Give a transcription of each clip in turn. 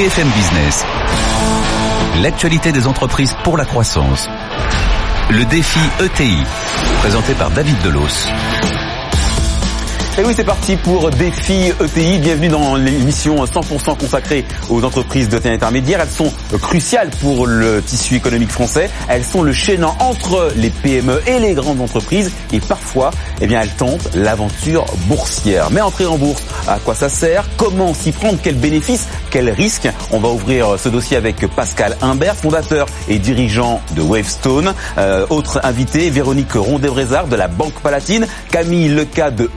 BFM Business. L'actualité des entreprises pour la croissance. Le défi ETI, présenté par David Delos. Et oui, c'est parti pour Défi ETI. Bienvenue dans l'émission 100% consacrée aux entreprises de taille intermédiaire. Elles sont cruciales pour le tissu économique français. Elles sont le chaînon entre les PME et les grandes entreprises. Et parfois, eh bien, elles tentent l'aventure boursière. Mais entrer en bourse, à quoi ça sert? Comment s'y prendre? Quels bénéfices? Quels risques? On va ouvrir ce dossier avec Pascal Imbert, fondateur et dirigeant de Wavestone. Euh, autre invité, Véronique Rondet-Brézard de la Banque Palatine, Camille Leca de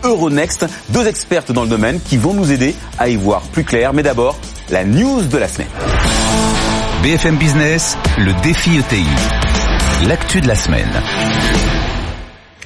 Euronext deux expertes dans le domaine qui vont nous aider à y voir plus clair. Mais d'abord, la news de la semaine. BFM Business, le défi ETI. L'actu de la semaine.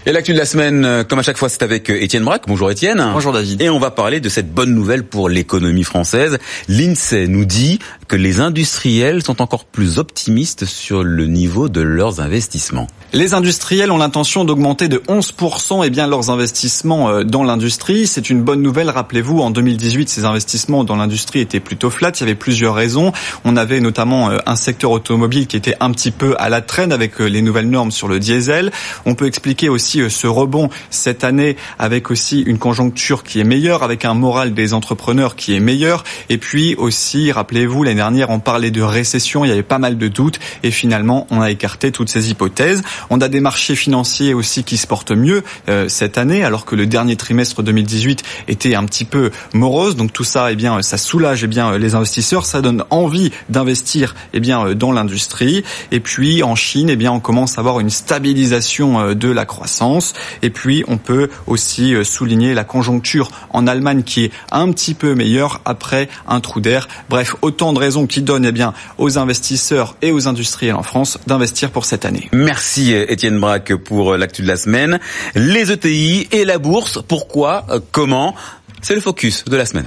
Et l'actu de la semaine, euh, comme à chaque fois, c'est avec euh, Étienne Braque. Bonjour Étienne. Bonjour David. Et on va parler de cette bonne nouvelle pour l'économie française. L'INSEE nous dit que les industriels sont encore plus optimistes sur le niveau de leurs investissements. Les industriels ont l'intention d'augmenter de 11% et bien leurs investissements euh, dans l'industrie. C'est une bonne nouvelle. Rappelez-vous, en 2018, ces investissements dans l'industrie étaient plutôt flats. Il y avait plusieurs raisons. On avait notamment euh, un secteur automobile qui était un petit peu à la traîne avec euh, les nouvelles normes sur le diesel. On peut expliquer aussi ce rebond cette année avec aussi une conjoncture qui est meilleure, avec un moral des entrepreneurs qui est meilleur. Et puis aussi, rappelez-vous, l'année dernière, on parlait de récession. Il y avait pas mal de doutes et finalement, on a écarté toutes ces hypothèses. On a des marchés financiers aussi qui se portent mieux euh, cette année, alors que le dernier trimestre 2018 était un petit peu morose. Donc tout ça, eh bien, ça soulage eh bien les investisseurs, ça donne envie d'investir eh bien dans l'industrie. Et puis en Chine, eh bien, on commence à avoir une stabilisation euh, de la croissance. Et puis on peut aussi euh, souligner la conjoncture en Allemagne qui est un petit peu meilleure après un trou d'air. Bref, autant de raisons qui donnent eh bien aux investisseurs et aux industriels en France d'investir pour cette année. Merci Étienne Braque pour l'actu de la semaine. Les ETI et la bourse, pourquoi, euh, comment? C'est le focus de la semaine.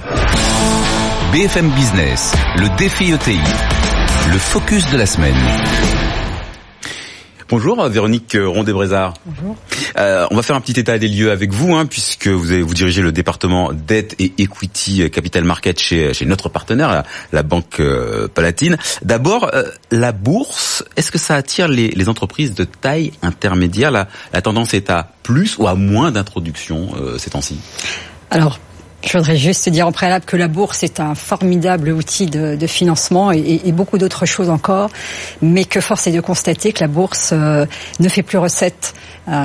BFM Business, le défi ETI, le focus de la semaine. Bonjour Véronique Rondet-Brézard. Bonjour. Euh, on va faire un petit état des lieux avec vous, hein, puisque vous, avez, vous dirigez le département dette et equity capital market chez, chez notre partenaire, la, Banque euh, Palatine. D'abord, euh, la bourse, est-ce que ça attire les, les entreprises de taille intermédiaire? La, la, tendance est à plus ou à moins d'introduction euh, ces temps-ci? Alors, je voudrais juste dire en préalable que la bourse est un formidable outil de, financement et, beaucoup d'autres choses encore, mais que force est de constater que la bourse euh, ne fait plus recette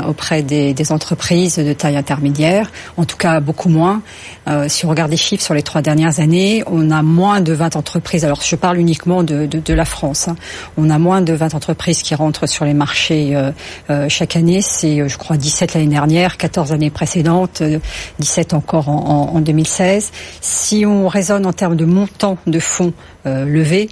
auprès des, des, entreprises de taille intermédiaire, en tout cas beaucoup moins. Euh, si on regarde les chiffres sur les trois dernières années, on a moins de 20 entreprises. Alors je parle uniquement de, de, la France. Hein. On a moins de 20 entreprises qui rentrent sur les marchés euh, chaque année. C'est, je crois, 17 l'année dernière, 14 l'année précédente, 17 encore en, en 2016. Si on raisonne en termes de montant de fonds euh, levés,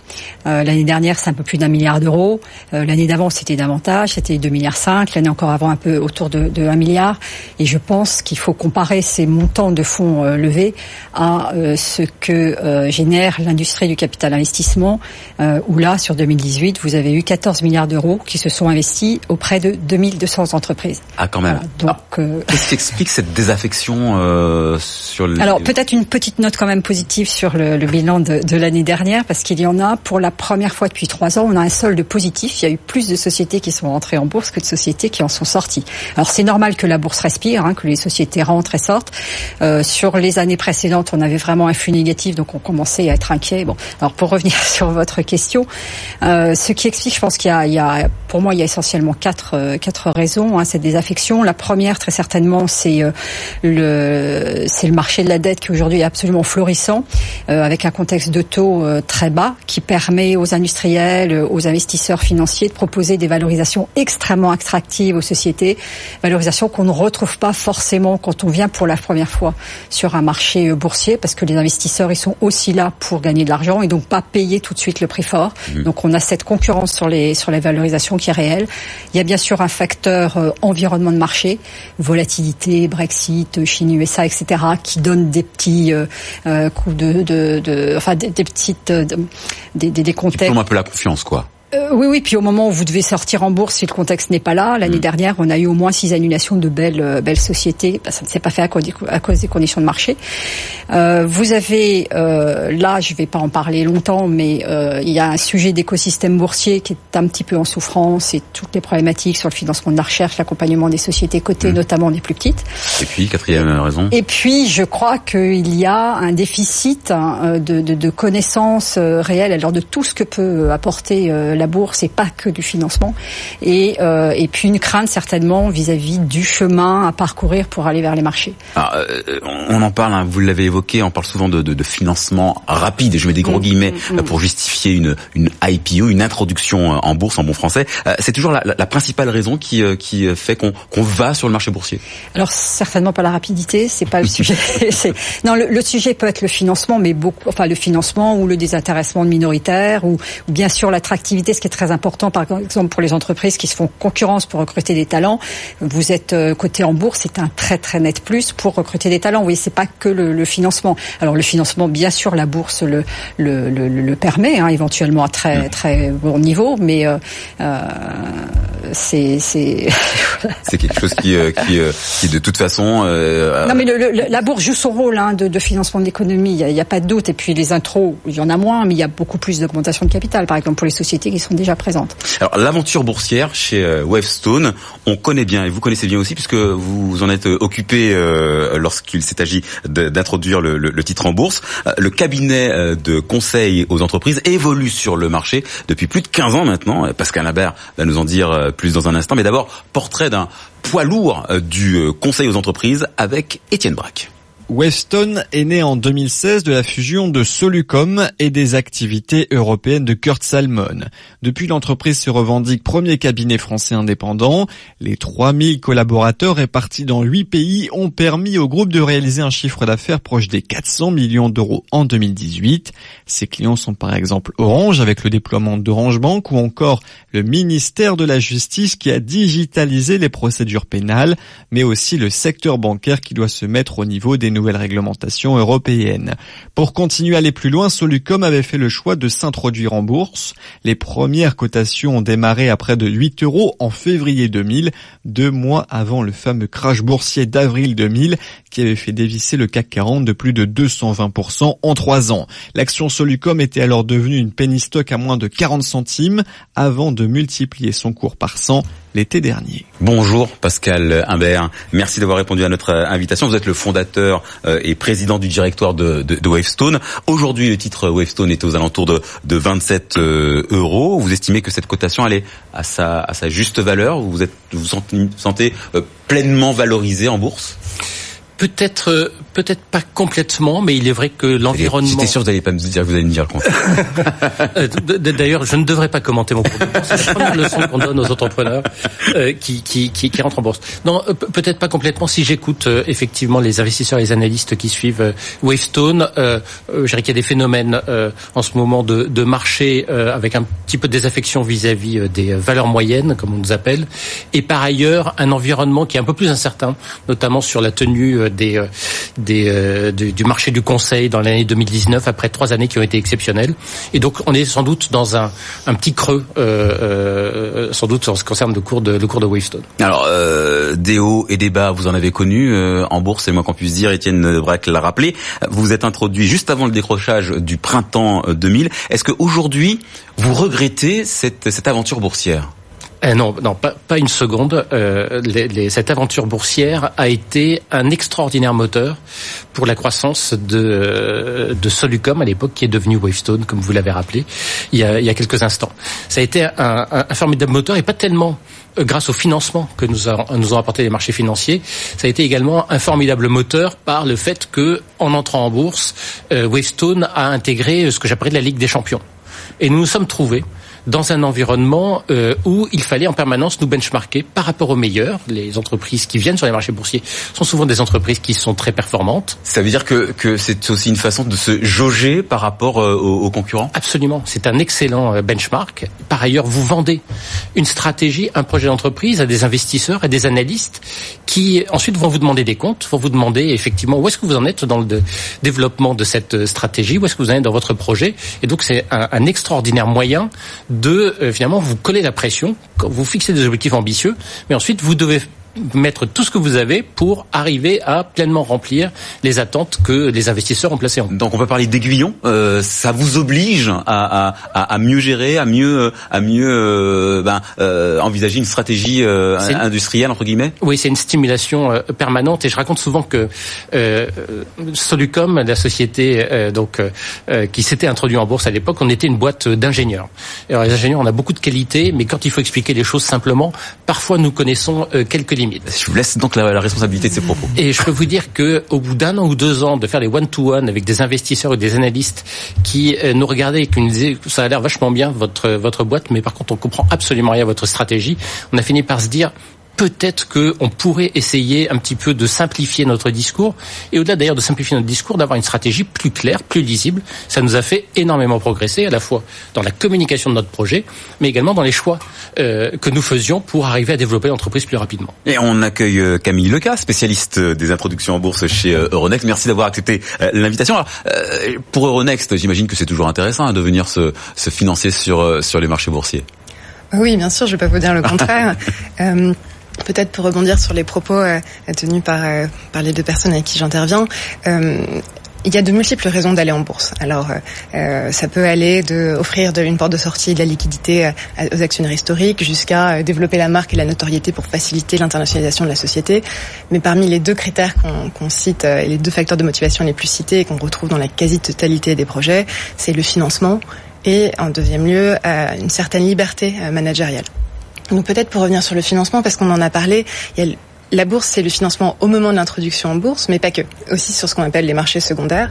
euh, l'année dernière c'est un peu plus d'un milliard d'euros. Euh, l'année d'avant c'était davantage, c'était 2 milliards 5. L'année encore avant un peu autour de, de 1 milliard. Et je pense qu'il faut comparer ces montants de fonds levés à ce que génère l'industrie du capital investissement, où là sur 2018 vous avez eu 14 milliards d'euros qui se sont investis auprès de 2200 entreprises. Ah quand même. Voilà, donc qu'est-ce qui explique cette désaffection sur le alors peut-être une petite note quand même positive sur le, le bilan de, de l'année dernière, parce qu'il y en a pour la première fois depuis trois ans, on a un solde positif. Il y a eu plus de sociétés qui sont rentrées en bourse que de sociétés qui en sont sorties. Alors c'est normal que la bourse respire, hein, que les sociétés rentrent et sortent. Euh, sur les années précédentes, on avait vraiment un flux négatif, donc on commençait à être inquiet. Bon, alors pour revenir sur votre question, euh, ce qui explique, je pense qu'il y, a, pour moi, il y a essentiellement quatre euh, quatre raisons hein, cette désaffection. La première, très certainement, c'est le c'est le marché de la dette qui aujourd'hui est absolument florissant, avec un contexte de taux euh, très bas qui permet aux industriels, euh, aux investisseurs financiers de proposer des valorisations extrêmement attractives aux sociétés, valorisations qu'on ne retrouve pas forcément quand on vient pour la première fois sur un marché boursier, parce que les investisseurs ils sont aussi là pour gagner de l'argent et donc pas payer tout de suite le prix fort. Mmh. Donc on a cette concurrence sur les sur les valorisations qui est réelle. Il y a bien sûr un facteur euh, environnement de marché, volatilité, Brexit, Chine, USA, etc., qui donne des petits euh, euh, coups de, de, de, enfin des, des petites, euh, des, des, contextes. Qui un peu la confiance, quoi. Euh, Oui, oui. Puis au moment où vous devez sortir en bourse, si le contexte n'est pas là, l'année mm. dernière, on a eu au moins six annulations de belles, euh, belles sociétés. Bah, ça ne s'est pas fait à cause, des conditions de marché. Euh, vous avez, là, je ne vais pas en parler longtemps, mais il y a un sujet d'écosystème boursier qui est un petit peu en souffrance et toutes les problématiques sur le financement de la recherche, l'accompagnement des sociétés cotées, mm. notamment des plus petites. Et puis, quatrième raison. Et puis, je crois qu'il y a un déficit hein, de, de, de connaissances réelles, alors de tout ce que peut apporter la bourse et pas que du financement. Et, euh, et puis une crainte certainement vis-à-vis du chemin à parcourir pour aller vers les marchés. Ah, euh, on en parle, hein, vous l'avez évoqué, on parle souvent de, de, de, financement rapide, je mets des gros mm, guillemets mm, mm. pour justifier une, une IPO, une introduction en bourse en bon français. Euh, c'est toujours la, la, principale raison qui, euh, qui fait qu'on va sur le marché boursier. Alors certainement pas la rapidité, c'est pas le sujet. non, le, le, sujet peut être le financement, mais beaucoup, enfin le financement ou le désintéressement de minoritaires ou, ou bien sûr l'attractivité ce qui est très important, par exemple pour les entreprises qui se font concurrence pour recruter des talents. Vous êtes euh, coté en bourse, c'est un très très net plus pour recruter des talents. Oui, c'est pas que le, financement. Alors le financement, bien sûr, la bourse le le, le, permet, hein, éventuellement à très très bon niveau, mais euh, euh c'est c'est c'est quelque chose qui euh, qui, qui de toute façon. non, mais la bourse joue son rôle hein, de, de, financement de l'économie. Il n'y a, a, pas de doute. Et puis les intros, il y en a moins, mais il y a beaucoup plus d'augmentation de capital, par exemple pour les sociétés sont déjà présentes. Alors l'aventure boursière chez euh, Wavestone, on connaît bien et vous connaissez bien aussi puisque vous en êtes euh, occupé euh, lorsqu'il s'est agi d'introduire le, titre en bourse. Le cabinet de conseil aux entreprises évolue sur le marché depuis plus de 15 ans maintenant. Pascal Labert va nous en dire plus dans un instant. Mais d'abord, portrait d'un poids lourd du conseil aux entreprises avec Étienne Braque. Weston est né en 2016 de la fusion de Solucom et des activités européennes de Kurt Salmon. Depuis, l'entreprise se revendique premier cabinet français indépendant. Les 3000 collaborateurs répartis dans 8 pays ont permis au groupe de réaliser un chiffre d'affaires proche des 400 millions d'euros en 2018. Ses clients sont par exemple Orange avec le déploiement d'Orange Bank ou encore le ministère de la Justice qui a digitalisé les procédures pénales, mais aussi le secteur bancaire qui doit se mettre au niveau des nouvelles réglementations européennes. Pour continuer à aller plus loin, Solucom avait fait le choix de s'introduire en bourse. Les premières cotations ont démarré à près de 8 euros en février 2000, deux mois avant le fameux crash boursier d'avril 2000 qui avait fait dévisser le CAC 40 de plus de 220% en trois ans. L'action Solucom était alors devenue une penny stock à moins de 40 centimes avant de multiplier son cours par 100 l'été dernier. Bonjour Pascal Imbert, merci d'avoir répondu à notre euh, invitation. Vous êtes le fondateur euh, et président du directoire de, de, Wavestone. Aujourd'hui, le titre Wavestone est aux alentours de, de 27 euh, euros. Vous estimez que cette cotation elle est à sa, à sa juste valeur Vous êtes, vous sentez pleinement valorisé en bourse? Peut-être peut-être pas complètement, mais il est vrai que l'environnement. J'étais sûr que vous n'allez pas me dire que vous allez me dire le contraire. Euh, d'ailleurs, je ne devrais pas commenter mon bourse. C'est la leçon qu'on donne aux entrepreneurs euh, qui, qui, qui, qui, rentrent en bourse. Non, euh, peut-être pas complètement. Si j'écoute effectivement les investisseurs et les analystes qui suivent Wavestone, euh, je dirais qu'il y a des phénomènes en ce moment de, de marché avec un petit peu de désaffection vis-à-vis des valeurs moyennes, comme on nous appelle, et par ailleurs un environnement qui est un peu plus incertain, notamment sur la tenue des des, euh, du, marché du conseil dans l'année 2019 après trois années qui ont été exceptionnelles. Et donc on est sans doute dans un, un petit creux, euh, euh, sans doute en ce qui concerne le cours de, le cours de Wavestone. Alors des hauts et des bas, vous en avez connu en bourse, c'est moins qu'on puisse dire. Étienne Braque l'a rappelé. Vous vous êtes introduit juste avant le décrochage du printemps 2000. Est-ce qu'aujourd'hui vous regrettez cette, cette aventure boursière? Eh non, non, pas, une seconde. Euh, cette aventure boursière a été un extraordinaire moteur pour la croissance de, de Solucom à l'époque, qui est devenu Wavestone, comme vous l'avez rappelé il y, a, a quelques instants. Ça a été un, formidable moteur et pas tellement euh, grâce au financement que nous, nous ont apporté les marchés financiers, ça a été également un formidable moteur par le fait que, en entrant en bourse, euh, Wavestone a intégré ce que j'appellerais la Ligue des champions. Et nous nous sommes trouvés dans un environnement euh, où il fallait en permanence nous benchmarker par rapport aux meilleurs. Les entreprises qui viennent sur les marchés boursiers sont souvent des entreprises qui sont très performantes. Ça veut dire que, que c'est aussi une façon de se jauger par rapport euh, aux, concurrents? Absolument. C'est un excellent euh, benchmark. Par ailleurs, vous vendez une stratégie, un projet d'entreprise à des investisseurs, à des analystes qui ensuite vont vous demander des comptes, vont vous demander effectivement où est-ce que vous en êtes dans le développement de cette stratégie, où est-ce que vous en êtes dans votre projet. Et donc c'est un, un extraordinaire moyen de finalement vous coller la pression, vous fixez des objectifs ambitieux, mais ensuite vous devez mettre tout ce que vous avez pour arriver à pleinement remplir les attentes que les investisseurs ont placées en vous. Donc on peut parler d'aiguillon. Euh, ça vous oblige à, à, à, mieux gérer, à mieux, à mieux euh, ben, euh, envisager une stratégie euh, industrielle entre guillemets? Oui, c'est une stimulation euh, permanente et je raconte souvent que Solucom, la société donc qui s'était introduite en bourse à l'époque, on était une boîte d'ingénieurs. Alors les ingénieurs, on a beaucoup de qualités, mais quand il faut expliquer les choses simplement, parfois nous connaissons quelques limites je vous laisse donc la, responsabilité de ces propos. Et je peux vous dire que au bout d'un an ou deux ans de faire les one-to-one avec des investisseurs et des analystes qui euh, nous regardaient et qui nous disaient ça a l'air vachement bien votre votre boîte, mais par contre on comprend absolument rien à votre stratégie, on a fini par se dire peut-être qu'on pourrait essayer un petit peu de simplifier notre discours et au-delà d'ailleurs de simplifier notre discours, d'avoir une stratégie plus claire, plus lisible. Ça nous a fait énormément progresser à la fois dans la communication de notre projet, mais également dans les choix euh, que nous faisions pour arriver à développer l'entreprise plus rapidement. Et on accueille euh, Camille Leca, spécialiste des introductions en bourse chez euh, Euronext. Merci d'avoir accepté l'invitation. pour Euronext, j'imagine que c'est toujours intéressant hein, de venir se, se financer sur, sur les marchés boursiers. Oui, bien sûr, je ne vais pas vous dire le contraire. Peut-être pour rebondir sur les propos euh, tenus par, euh, par les deux personnes avec qui j'interviens, euh, il y a de multiples raisons d'aller en bourse. Alors, ça peut aller de offrir de, une porte de sortie de la liquidité aux actionnaires historiques jusqu'à développer la marque et la notoriété pour faciliter l'internationalisation de la société. Mais parmi les deux critères qu'on cite et les deux facteurs de motivation les plus cités et qu'on retrouve dans la quasi-totalité des projets, c'est le financement et, en deuxième lieu, une certaine liberté managériale. Donc peut-être pour revenir sur le financement, parce qu'on en a parlé, il y a la bourse, c'est le financement au moment de l'introduction en bourse, mais pas que. Aussi sur ce qu'on appelle les marchés secondaires.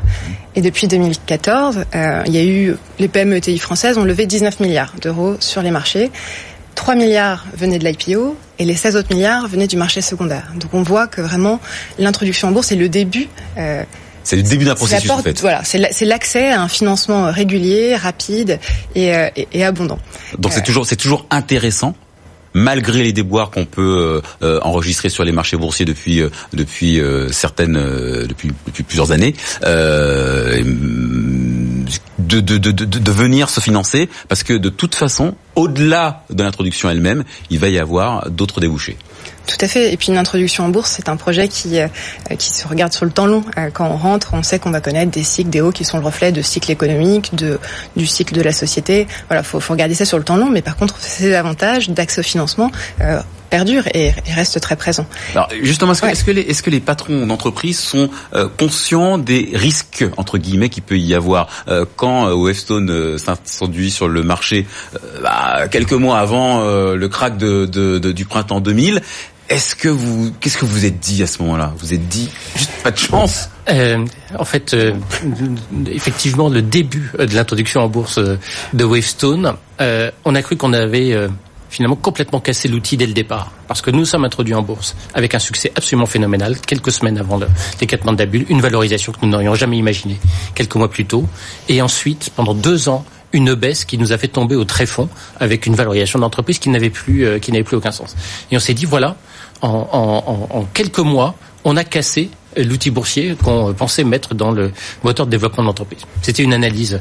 Et depuis 2014, euh, il y a eu les PME ETI françaises ont levé 19 milliards d'euros sur les marchés. 3 milliards venaient de l'IPO et les 16 autres milliards venaient du marché secondaire. Donc on voit que vraiment l'introduction en bourse est le début. Euh, c'est le début d'un processus en fait. Voilà, c'est l'accès à un financement régulier, rapide et, euh, et, abondant. Donc c'est euh, toujours c'est toujours intéressant malgré les déboires qu'on peut euh, euh, enregistrer sur les marchés boursiers depuis euh, depuis certaines depuis, plusieurs années. De, de, de, de, venir se financer parce que de toute façon, au-delà de l'introduction elle-même, il va y avoir d'autres débouchés. Tout à fait. Et puis une introduction en bourse, c'est un projet qui euh, qui se regarde sur le temps long. Euh, quand on rentre, on sait qu'on va connaître des cycles, des hauts qui sont le reflet de cycles économiques, de du cycle de la société. Voilà, faut faut regarder ça sur le temps long. Mais par contre, ces avantages d'accès au financement euh, perdurent et, restent très présents. Alors justement, est-ce que, est-ce que, les est-ce que les patrons d'entreprise sont euh, conscients des risques entre guillemets qu'il peut y avoir quand Webstone s'introduit sur le marché bah, quelques mois avant le crack de, de, de, du printemps 2000 est-ce que vous, qu'est-ce que vous êtes dit à ce moment-là? Vous êtes dit juste pas de chance? Euh, en fait, euh, effectivement, le début de l'introduction en bourse de Wavestone, euh, on a cru qu'on avait finalement complètement cassé l'outil dès le départ, parce que nous sommes introduits en bourse avec un succès absolument phénoménal, quelques semaines avant le déclatement de la bulle, une valorisation que nous n'aurions jamais imaginée quelques mois plus tôt, et ensuite pendant deux ans une baisse qui nous a fait tomber au tréfonds avec une valorisation d'entreprise qui n'avait plus qui n'avait plus aucun sens. Et on s'est dit voilà, en, quelques mois, on a cassé l'outil boursier qu'on pensait mettre dans le moteur de développement de l'entreprise. C'était une analyse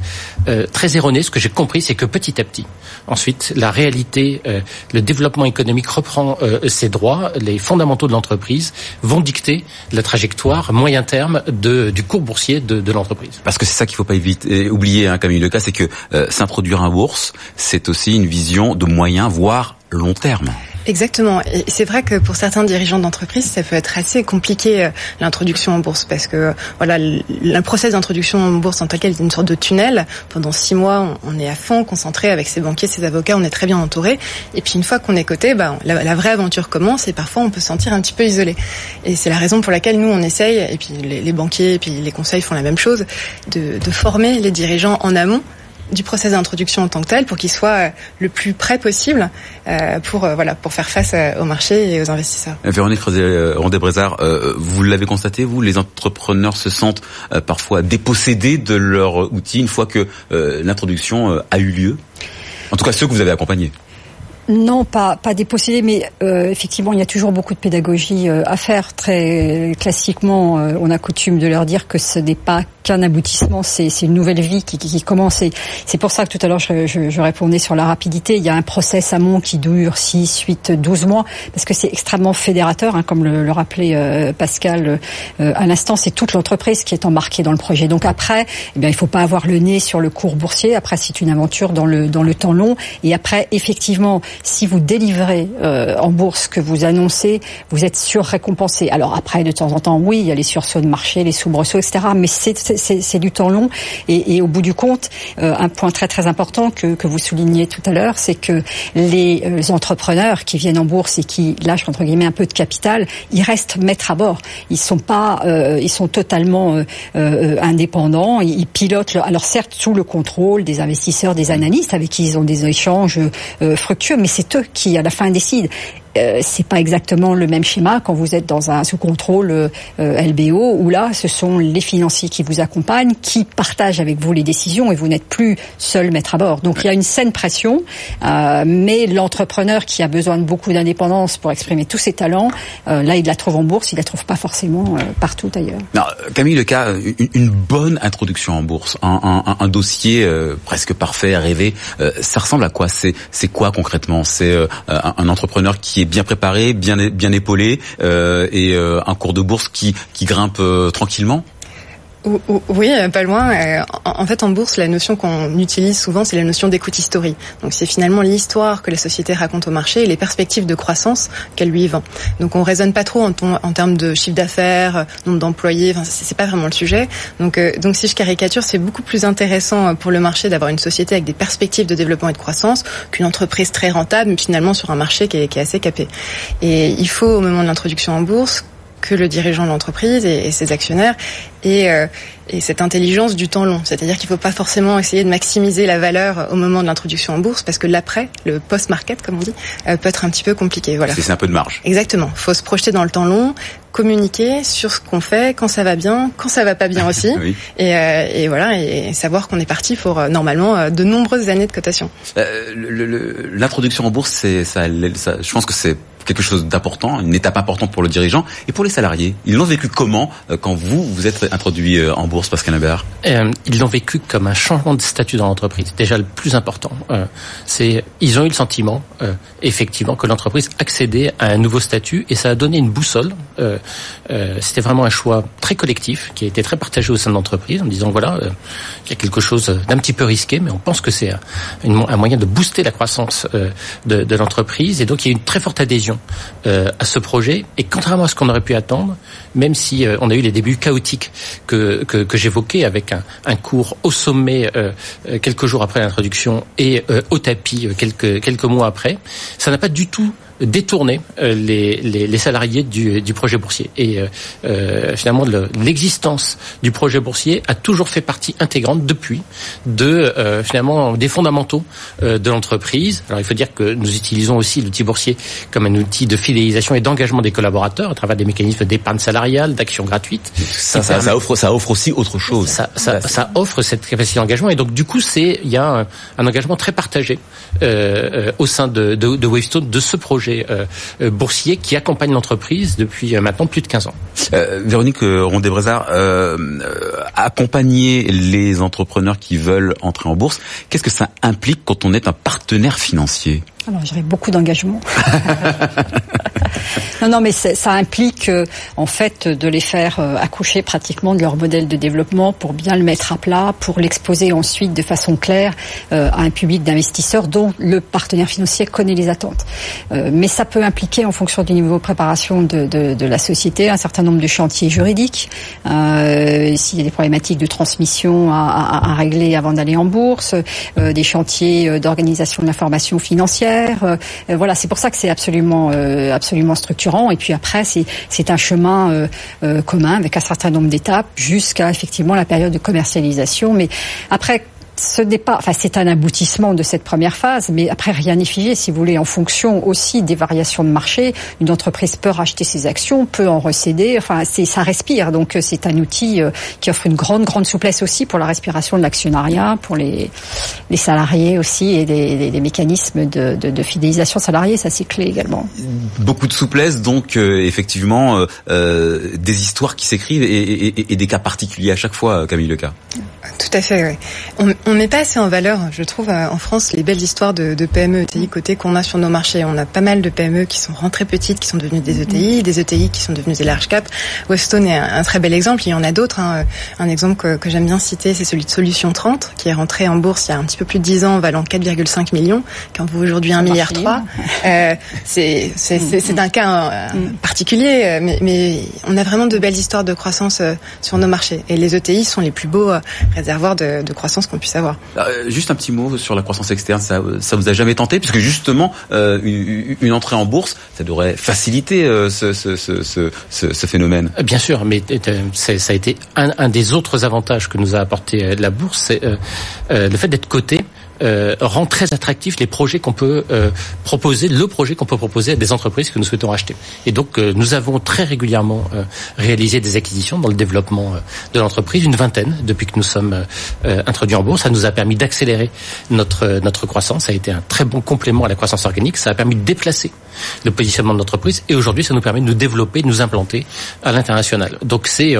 euh, très erronée. Ce que j'ai compris, c'est que petit à petit, ensuite, la réalité, euh, le développement économique reprend euh, ses droits. Les fondamentaux de l'entreprise vont dicter la trajectoire moyen terme de, du cours boursier de, de l'entreprise. Parce que c'est ça qu'il ne faut pas éviter, oublier, hein, Camille cas, c'est que s'introduire en bourse, c'est aussi une vision de moyen, voire long terme. Exactement. Et c'est vrai que pour certains dirigeants d'entreprise, ça peut être assez compliqué euh, l'introduction en bourse parce que voilà, le process d'introduction en bourse en tant qu'elle est une sorte de tunnel. Pendant six mois, on est à fond concentré avec ses banquiers, ses avocats, on est très bien entouré. Et puis une fois qu'on est coté, bah, la, vraie aventure commence et parfois on peut se sentir un petit peu isolé. Et c'est la raison pour laquelle nous on essaye, et puis les, banquiers et puis les conseils font la même chose, de former les dirigeants en amont du process d'introduction en tant que tel pour qu'il soit euh, le plus près possible euh, pour euh, voilà pour faire face au marché et aux investisseurs. Véronique Rondé-Brézard, vous l'avez constaté, vous, les entrepreneurs se sentent parfois dépossédés de leur outil une fois que l'introduction a eu lieu? En tout cas, ceux que vous avez accompagnés. Non, pas pas dépossédés, mais effectivement, il y a toujours beaucoup de pédagogie à faire. Très classiquement, on a coutume de leur dire que ce n'est pas qu'un aboutissement, c'est une nouvelle vie qui, commence. C'est pour ça que tout à l'heure je, répondais sur la rapidité. Il y a un process amont qui dure 6, 8, 12 mois, parce que c'est extrêmement fédérateur, hein, comme le, rappelait euh, Pascal euh, à l'instant. C'est toute l'entreprise qui est embarquée dans le projet. Donc après, eh bien, il faut pas avoir le nez sur le cours boursier. Après, c'est une aventure dans le dans le temps long. Et après, effectivement, si vous délivrez euh, en bourse que vous annoncez, vous êtes sur récompensé. Alors après, de temps en temps, oui, il y a les sursauts de marché, les soubresauts, etc. Mais c'est du temps long. Et, et, au bout du compte, euh, un point très très important que, que vous soulignez tout à l'heure, c'est que les euh, entrepreneurs qui viennent en bourse et qui lâchent entre guillemets un peu de capital, ils restent maîtres à bord. Ils sont pas, euh, ils sont totalement euh, indépendants. Ils, pilotent. alors certes sous le contrôle des investisseurs, des analystes avec qui ils ont des échanges fructueux, mais c'est eux qui à la fin décident euh, c'est pas exactement le même schéma quand vous êtes dans un sous contrôle euh, LBO où là ce sont les financiers qui vous accompagnent, qui partagent avec vous les décisions et vous n'êtes plus seul maître à bord. Donc il y a une saine pression, euh, mais l'entrepreneur qui a besoin de beaucoup d'indépendance pour exprimer tous ses talents, euh, là il la trouve en bourse, il la trouve pas forcément euh, partout ailleurs. Camille une, bonne introduction en bourse, un, dossier presque parfait, rêvé, ça ressemble à quoi? C'est quoi concrètement? C'est un entrepreneur qui bien préparé, bien bien épaulé euh, et euh, un cours de bourse qui qui grimpe euh, tranquillement oui, pas loin. En fait, en bourse, la notion qu'on utilise souvent, c'est la notion d'écoute story. Donc, c'est finalement l'histoire que la société raconte au marché et les perspectives de croissance qu'elle lui vend. Donc, on raisonne pas trop en, termes de chiffre d'affaires, nombre d'employés. Enfin, c'est pas vraiment le sujet. Donc, donc, si je caricature, c'est beaucoup plus intéressant pour le marché d'avoir une société avec des perspectives de développement et de croissance qu'une entreprise très rentable, mais finalement sur un marché qui est, qui est assez capé. Et il faut, au moment de l'introduction en bourse, que le dirigeant de l'entreprise et, et, ses actionnaires et, euh, et cette intelligence du temps long. C'est-à-dire qu'il ne faut pas forcément essayer de maximiser la valeur au moment de l'introduction en bourse parce que l'après, le post-market comme on dit, euh, peut être un petit peu compliqué. Voilà. C'est un peu de marge. Exactement. Il faut se projeter dans le temps long, communiquer sur ce qu'on fait, quand ça va bien, quand ça va pas bien aussi, oui. et, euh, et, voilà, et savoir qu'on est parti pour euh, normalement euh, de nombreuses années de cotation. L'introduction en bourse, c'est ça, ça, je pense que c'est quelque chose d'important, une étape importante pour le dirigeant et pour les salariés. Ils l'ont vécu comment quand vous vous êtes introduit en bourse, Pascal Imbert euh, Ils l'ont vécu comme un changement de statut dans l'entreprise. Déjà le plus important, euh, c'est ils ont eu le sentiment, euh, effectivement, que l'entreprise accédait à un nouveau statut et ça a donné une boussole. Euh, euh, C'était vraiment un choix très collectif qui a été très partagé au sein de l'entreprise en disant voilà, euh, il y a quelque chose d'un petit peu risqué, mais on pense que c'est un, un, moyen de booster la croissance de, de l'entreprise et donc il y a une très forte adhésion à ce projet. Et contrairement à ce qu'on aurait pu attendre, même si on a eu les débuts chaotiques que, que, j'évoquais avec un, un, cours au sommet euh, quelques jours après l'introduction et euh, au tapis quelques, quelques mois après, ça n'a pas du tout détourner euh, les, les, les, salariés du, du, projet boursier. Et euh, euh finalement, l'existence du projet boursier a toujours fait partie intégrante depuis de euh, finalement des fondamentaux euh, de l'entreprise. Alors il faut dire que nous utilisons aussi l'outil boursier comme un outil de fidélisation et d'engagement des collaborateurs à travers des mécanismes d'épargne salariale, d'action gratuite. Ça, ça, ça, offre, ça offre aussi autre chose. Ça, ça, ça offre cette capacité d'engagement et donc du coup c'est il y a un, un engagement très partagé au sein de, de, de Wavestone de ce projet euh, euh, boursier qui accompagne l'entreprise depuis euh, maintenant plus de 15 ans. Véronique Rondé-Brézard, accompagner les entrepreneurs qui veulent entrer en bourse, qu'est-ce que ça implique quand on est un partenaire financier? Alors j'aurais beaucoup d'engagement. non, non, mais ça implique euh, en fait de les faire euh, accoucher pratiquement de leur modèle de développement pour bien le mettre à plat, pour l'exposer ensuite de façon claire euh, à un public d'investisseurs dont le partenaire financier connaît les attentes. mais ça peut impliquer, en fonction du niveau de préparation de, de, de la société, un certain nombre de chantiers juridiques. S'il y a des problématiques de transmission à, à, à régler avant d'aller en bourse, des chantiers d'organisation de l'information financière euh, voilà, c'est pour ça que c'est absolument, euh, absolument structurant. Et puis après, c'est un chemin euh, commun avec un certain nombre d'étapes jusqu'à effectivement la période de commercialisation. Mais après, ce n'est pas, enfin c'est un aboutissement de cette première phase, mais après rien n'est figé. Si vous voulez, en fonction aussi des variations de marché, une entreprise peut racheter ses actions, peut en recéder. Enfin, c'est ça respire, donc euh, c'est un outil euh, qui offre une grande grande souplesse aussi pour la respiration de l'actionnariat, pour les les salariés aussi et des, des, mécanismes de, de, de, fidélisation salariée, ça c'est clé également. Beaucoup de souplesse, donc euh, effectivement euh, des histoires qui s'écrivent et, et, et, des cas particuliers à chaque fois, Camille Leca. Tout à fait. Oui. On, on met pas assez en valeur, je trouve, en France, les belles histoires de, de PME, ETI côté qu'on a sur nos marchés. On a pas mal de PME qui sont rentrées petites, qui sont devenues des ETI, des ETI qui sont devenues des large cap. Weston est un, très bel exemple. Il y en a d'autres. Hein. Un exemple que, que j'aime bien citer, c'est celui de Solution 30, qui est rentré en bourse il y a un petit peu plus de 10 ans, valant 4,5 millions, quand vous aujourd'hui 1 milliard 3. Euh, c'est c'est d'un cas euh, mm. particulier, mais, mais on a vraiment de belles histoires de croissance euh, sur nos marchés. Et les ETI sont les plus beaux euh, réservoirs de, de croissance qu'on puisse avoir. juste un petit mot sur la croissance externe, ça, ça vous a jamais tenté Puisque justement, euh, une, une, entrée en bourse, ça devrait faciliter euh, ce, ce, ce, ce, ce, phénomène. Bien sûr, mais ça a été un, un, des autres avantages que nous a apporté la bourse, c'est le fait d'être coté euh, rend très attractifs les projets qu'on peut euh, proposer, le projet qu'on peut proposer à des entreprises que nous souhaitons acheter. Et donc euh, nous avons très régulièrement réalisé des acquisitions dans le développement de l'entreprise, une vingtaine depuis que nous sommes introduits en bourse. Ça nous a permis d'accélérer notre notre croissance. Ça a été un très bon complément à la croissance organique. Ça a permis de déplacer le positionnement de l'entreprise. Et aujourd'hui, ça nous permet de nous développer, de nous implanter à l'international. Donc c'est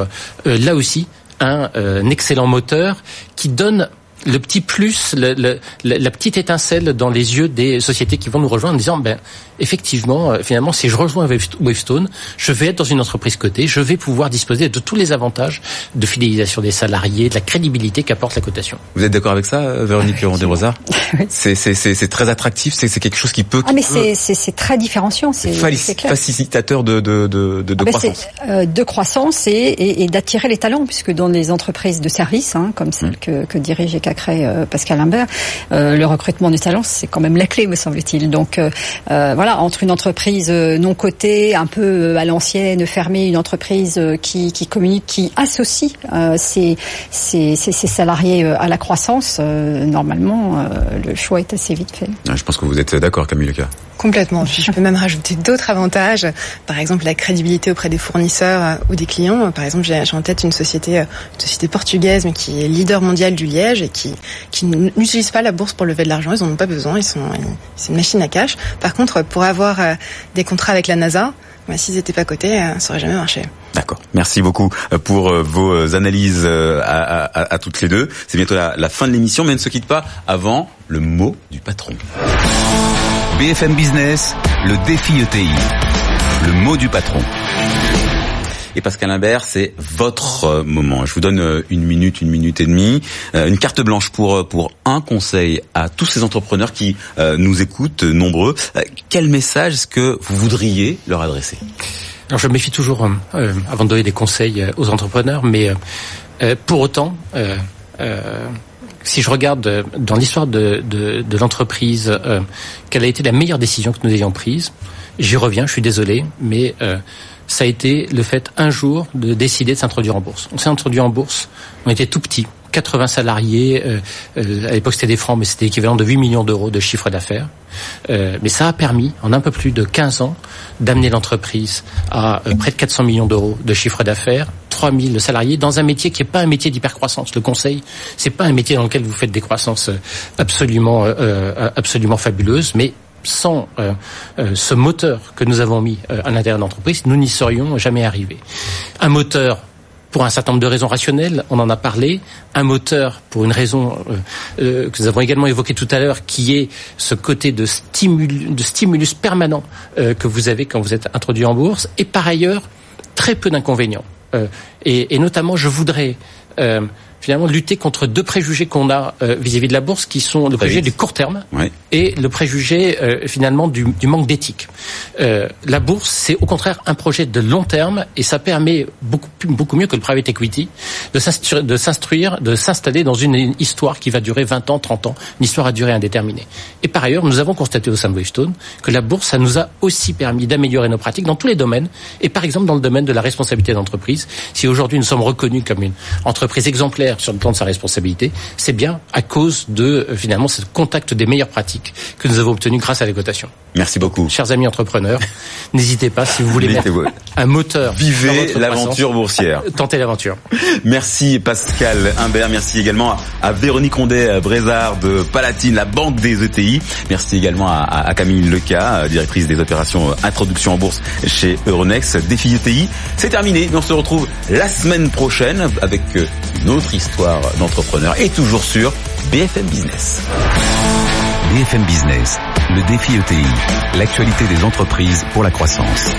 là aussi un excellent moteur qui donne le petit plus, le, la petite étincelle dans les yeux des sociétés qui vont nous rejoindre en disant, ben, effectivement, euh, finalement, si je rejoins Wavestone, je vais être dans une entreprise cotée, je vais pouvoir disposer de tous les avantages de fidélisation des salariés, de la crédibilité qu'apporte la cotation. Vous êtes d'accord avec ça, euh, Véronique Rondé-Rosard C'est très attractif, c'est quelque chose qui peut... Ah, mais c'est très différenciant, c'est facilitateur de, de, de, de, ah, croissance. Euh, de croissance et, et, d'attirer les talents, puisque dans les entreprises de services, hein, comme celle mmh. que, que dirige euh, Pascal Imbert, euh, le recrutement des talents, c'est quand même la clé, me semble-t-il. Donc euh, voilà, entre une entreprise non cotée, un peu à l'ancienne, fermée, une entreprise qui, qui communique, qui associe ses, ses, ses, salariés à la croissance, normalement, le choix est assez vite fait. Je pense que vous êtes d'accord, Camille Leca. Complètement. Je peux même rajouter d'autres avantages. Par exemple, la crédibilité auprès des fournisseurs ou des clients. Par exemple, j'ai en tête une société, une société portugaise, mais qui est leader mondial du liège et qui, qui n'utilisent pas la bourse pour lever de l'argent. Ils en ont pas besoin. Ils sont, c'est une machine à cash. Par contre, pour avoir euh, des contrats avec la NASA, bah, s'ils n'étaient pas cotés, euh, ça aurait jamais marché. D'accord. Merci beaucoup euh, pour vos analyses à, à, à toutes les deux. C'est bientôt la, la fin de l'émission, mais ne se quitte pas avant le mot du patron. BFM Business, le défi ETI. Le mot du patron. Et Pascal Imbert, c'est votre euh, moment. Je vous donne euh, une minute, une minute et demie, euh, une carte blanche pour pour un conseil à tous ces entrepreneurs qui nous écoutent, nombreux. Quel message est-ce que vous voudriez leur adresser? Alors je me méfie toujours avant de donner des conseils aux entrepreneurs, mais pour autant. si je regarde dans l'histoire de, de, de l'entreprise, quelle a été la meilleure décision que nous ayons prise, j'y reviens, je suis désolé, mais ça a été le fait un jour de décider de s'introduire en bourse. On s'est introduit en bourse, on était tout petit, 80 salariés, euh, euh, à l'époque c'était des francs, mais c'était équivalent de 8 millions d'euros de chiffre d'affaires. Euh, mais ça a permis, en un peu plus de 15 ans, d'amener l'entreprise à près de 400 millions d'euros de chiffre d'affaires, 3000 salariés, dans un métier qui n'est pas un métier d'hypercroissance. Le conseil, c'est pas un métier dans lequel vous faites des croissances absolument, absolument fabuleuses, mais sans euh, euh, ce moteur que nous avons mis euh, à l'intérieur de l'entreprise, nous n'y serions jamais arrivés. Un moteur pour un certain nombre de raisons rationnelles, on en a parlé, un moteur pour une raison que nous avons également évoquée tout à l'heure, qui est ce côté de, stimulus, permanent que vous avez quand vous êtes introduit en bourse, et par ailleurs, très peu d'inconvénients. Et, notamment, je voudrais finalement lutter contre deux préjugés qu'on a euh, vis-à-vis de la bourse, qui sont le préjugé du court terme et le préjugé euh, finalement du, du manque d'éthique. Euh, la bourse, c'est au contraire un projet de long terme et ça permet beaucoup, beaucoup mieux que le private equity de s'instruire, de s'installer dans une histoire qui va durer 20 ans, 30 ans, une histoire à durée indéterminée. Et par ailleurs, nous avons constaté au Wavestone que la bourse, ça nous a aussi permis d'améliorer nos pratiques dans tous les domaines et par exemple dans le domaine de la responsabilité d'entreprise. Si aujourd'hui nous sommes reconnus comme une entreprise exemplaire sur le plan de sa responsabilité, c'est bien à cause de euh, finalement ce contact des meilleures pratiques que nous avons obtenu grâce à la cotation. Merci beaucoup. Chers amis entrepreneurs, n'hésitez pas si vous voulez mettre un moteur. Vivez l'aventure boursière. Tentez l'aventure. Merci Pascal Imbert. Merci également à Véronique Rondet, Brézard de Palatine, la banque des ETI. Merci également à, Camille Leca, directrice des opérations introduction en bourse chez Euronext. Défi ETI, c'est terminé. On se retrouve la semaine prochaine avec une autre histoire d'entrepreneur et toujours sur BFM Business. BFM Business, le défi ETI, l'actualité des entreprises pour la croissance.